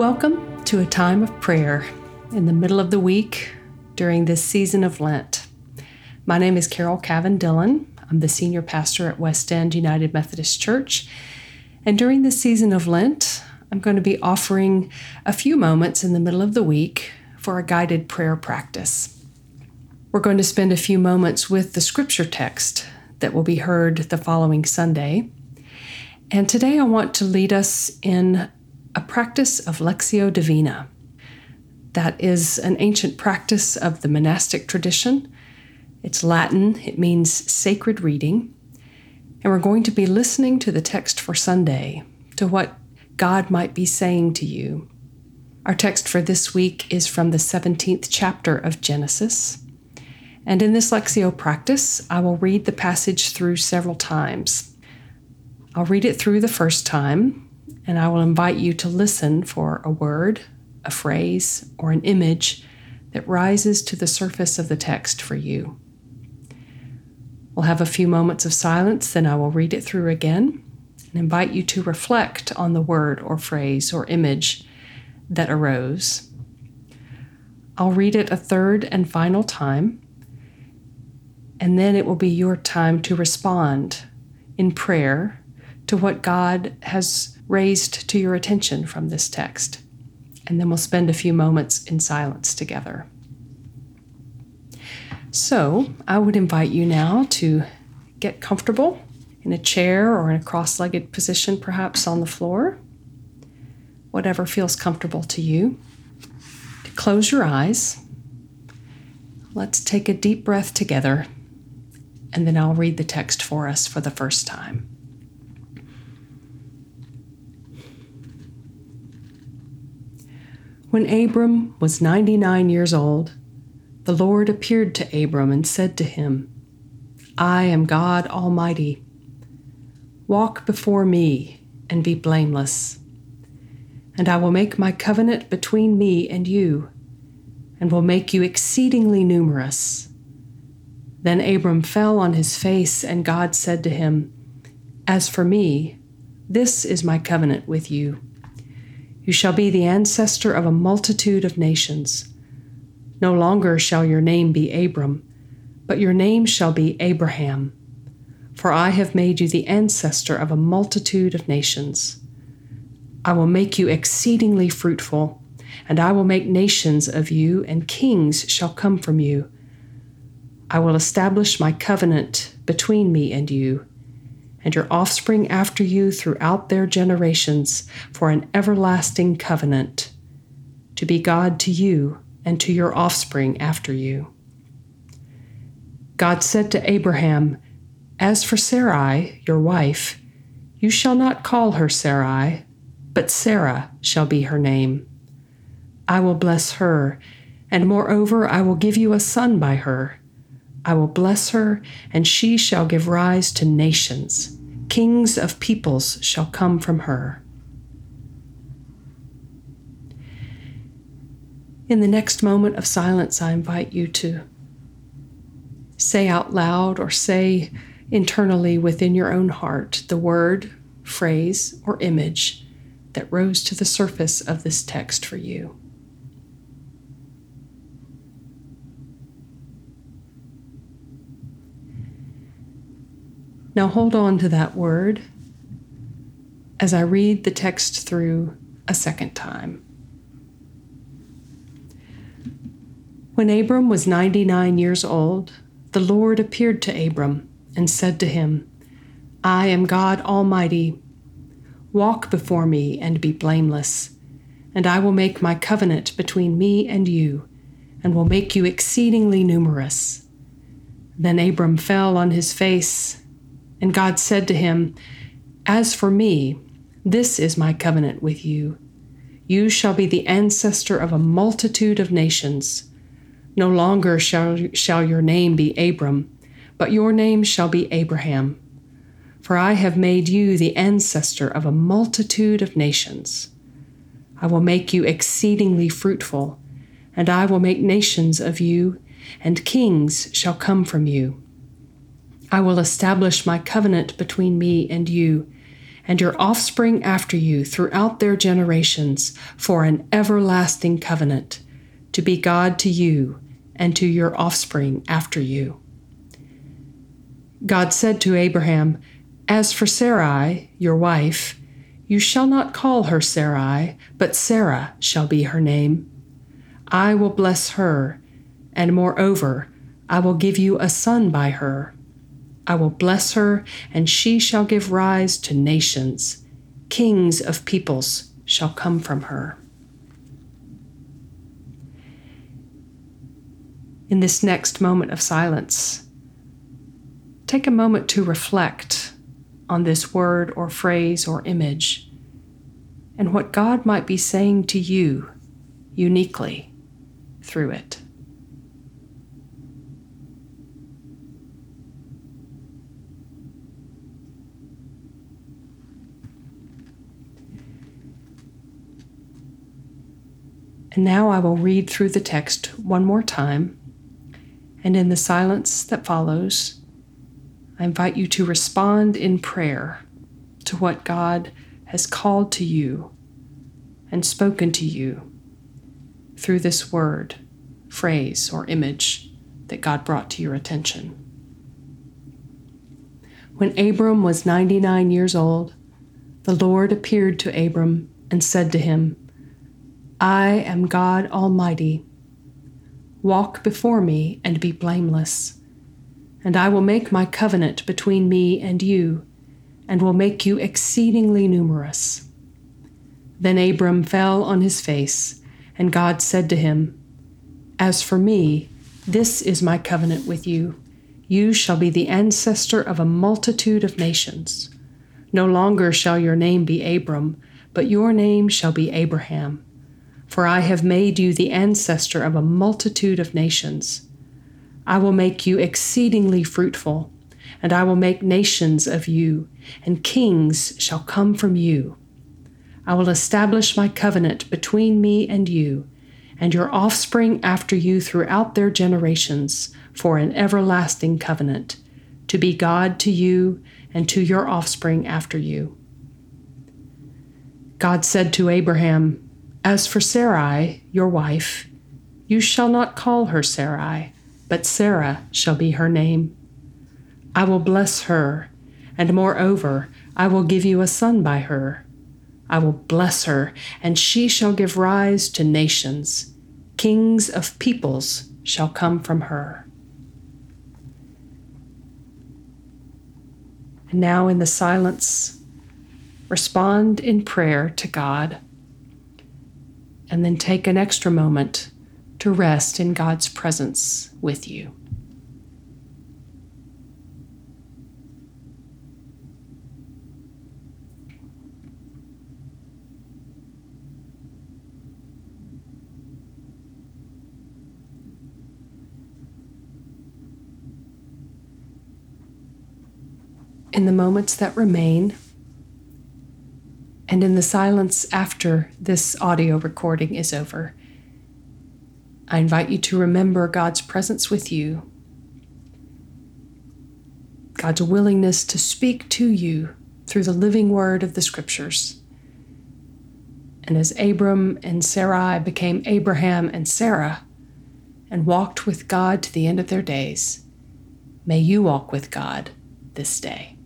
Welcome to a time of prayer in the middle of the week during this season of Lent. My name is Carol Cavin Dillon. I'm the senior pastor at West End United Methodist Church. And during this season of Lent, I'm going to be offering a few moments in the middle of the week for a guided prayer practice. We're going to spend a few moments with the scripture text that will be heard the following Sunday. And today I want to lead us in a practice of Lectio Divina. That is an ancient practice of the monastic tradition. It's Latin, it means sacred reading. And we're going to be listening to the text for Sunday, to what God might be saying to you. Our text for this week is from the 17th chapter of Genesis. And in this Lectio practice, I will read the passage through several times. I'll read it through the first time, and I will invite you to listen for a word, a phrase, or an image that rises to the surface of the text for you. We'll have a few moments of silence, then I will read it through again and invite you to reflect on the word or phrase or image that arose. I'll read it a third and final time, and then it will be your time to respond in prayer to what God has raised to your attention from this text. And then we'll spend a few moments in silence together. So, I would invite you now to get comfortable in a chair or in a cross legged position, perhaps on the floor, whatever feels comfortable to you. To close your eyes. Let's take a deep breath together, and then I'll read the text for us for the first time. When Abram was 99 years old, the Lord appeared to Abram and said to him, I am God Almighty. Walk before me and be blameless. And I will make my covenant between me and you, and will make you exceedingly numerous. Then Abram fell on his face, and God said to him, As for me, this is my covenant with you you shall be the ancestor of a multitude of nations. No longer shall your name be Abram, but your name shall be Abraham. For I have made you the ancestor of a multitude of nations. I will make you exceedingly fruitful, and I will make nations of you, and kings shall come from you. I will establish my covenant between me and you and your offspring after you throughout their generations for an everlasting covenant, to be God to you and to your offspring after you. God said to Abraham, As for Sarai, your wife, you shall not call her Sarai, but Sarah shall be her name. I will bless her, and moreover, I will give you a son by her. I will bless her, and she shall give rise to nations. Kings of peoples shall come from her. In the next moment of silence, I invite you to say out loud or say internally within your own heart the word, phrase, or image that rose to the surface of this text for you. Now hold on to that word as I read the text through a second time. When Abram was 99 years old, the Lord appeared to Abram and said to him, I am God Almighty. Walk before me and be blameless, and I will make my covenant between me and you, and will make you exceedingly numerous. Then Abram fell on his face and God said to him, As for me, this is my covenant with you. You shall be the ancestor of a multitude of nations. No longer shall, shall your name be Abram, but your name shall be Abraham. For I have made you the ancestor of a multitude of nations. I will make you exceedingly fruitful, and I will make nations of you, and kings shall come from you. I will establish my covenant between me and you and your offspring after you throughout their generations for an everlasting covenant, to be God to you and to your offspring after you. God said to Abraham, As for Sarai, your wife, you shall not call her Sarai, but Sarah shall be her name. I will bless her, and moreover, I will give you a son by her. I will bless her, and she shall give rise to nations. Kings of peoples shall come from her. In this next moment of silence, take a moment to reflect on this word or phrase or image and what God might be saying to you uniquely through it. And now I will read through the text one more time, and in the silence that follows, I invite you to respond in prayer to what God has called to you and spoken to you through this word, phrase, or image that God brought to your attention. When Abram was 99 years old, the Lord appeared to Abram and said to him, I am God Almighty. Walk before me and be blameless and I will make my covenant between me and you, and will make you exceedingly numerous. Then Abram fell on his face, and God said to him, As for me, this is my covenant with you. You shall be the ancestor of a multitude of nations. No longer shall your name be Abram, but your name shall be Abraham. For I have made you the ancestor of a multitude of nations. I will make you exceedingly fruitful, and I will make nations of you, and kings shall come from you. I will establish my covenant between me and you, and your offspring after you throughout their generations, for an everlasting covenant, to be God to you and to your offspring after you. God said to Abraham, As for Sarai, your wife, you shall not call her Sarai but Sarah shall be her name. I will bless her, and moreover, I will give you a son by her. I will bless her, and she shall give rise to nations. Kings of peoples shall come from her. And now, in the silence, respond in prayer to God, and then take an extra moment to rest in God's presence with you. In the moments that remain, and in the silence after this audio recording is over, I invite you to remember God's presence with you, God's willingness to speak to you through the living word of the scriptures. And as Abram and Sarai became Abraham and Sarah and walked with God to the end of their days, may you walk with God this day.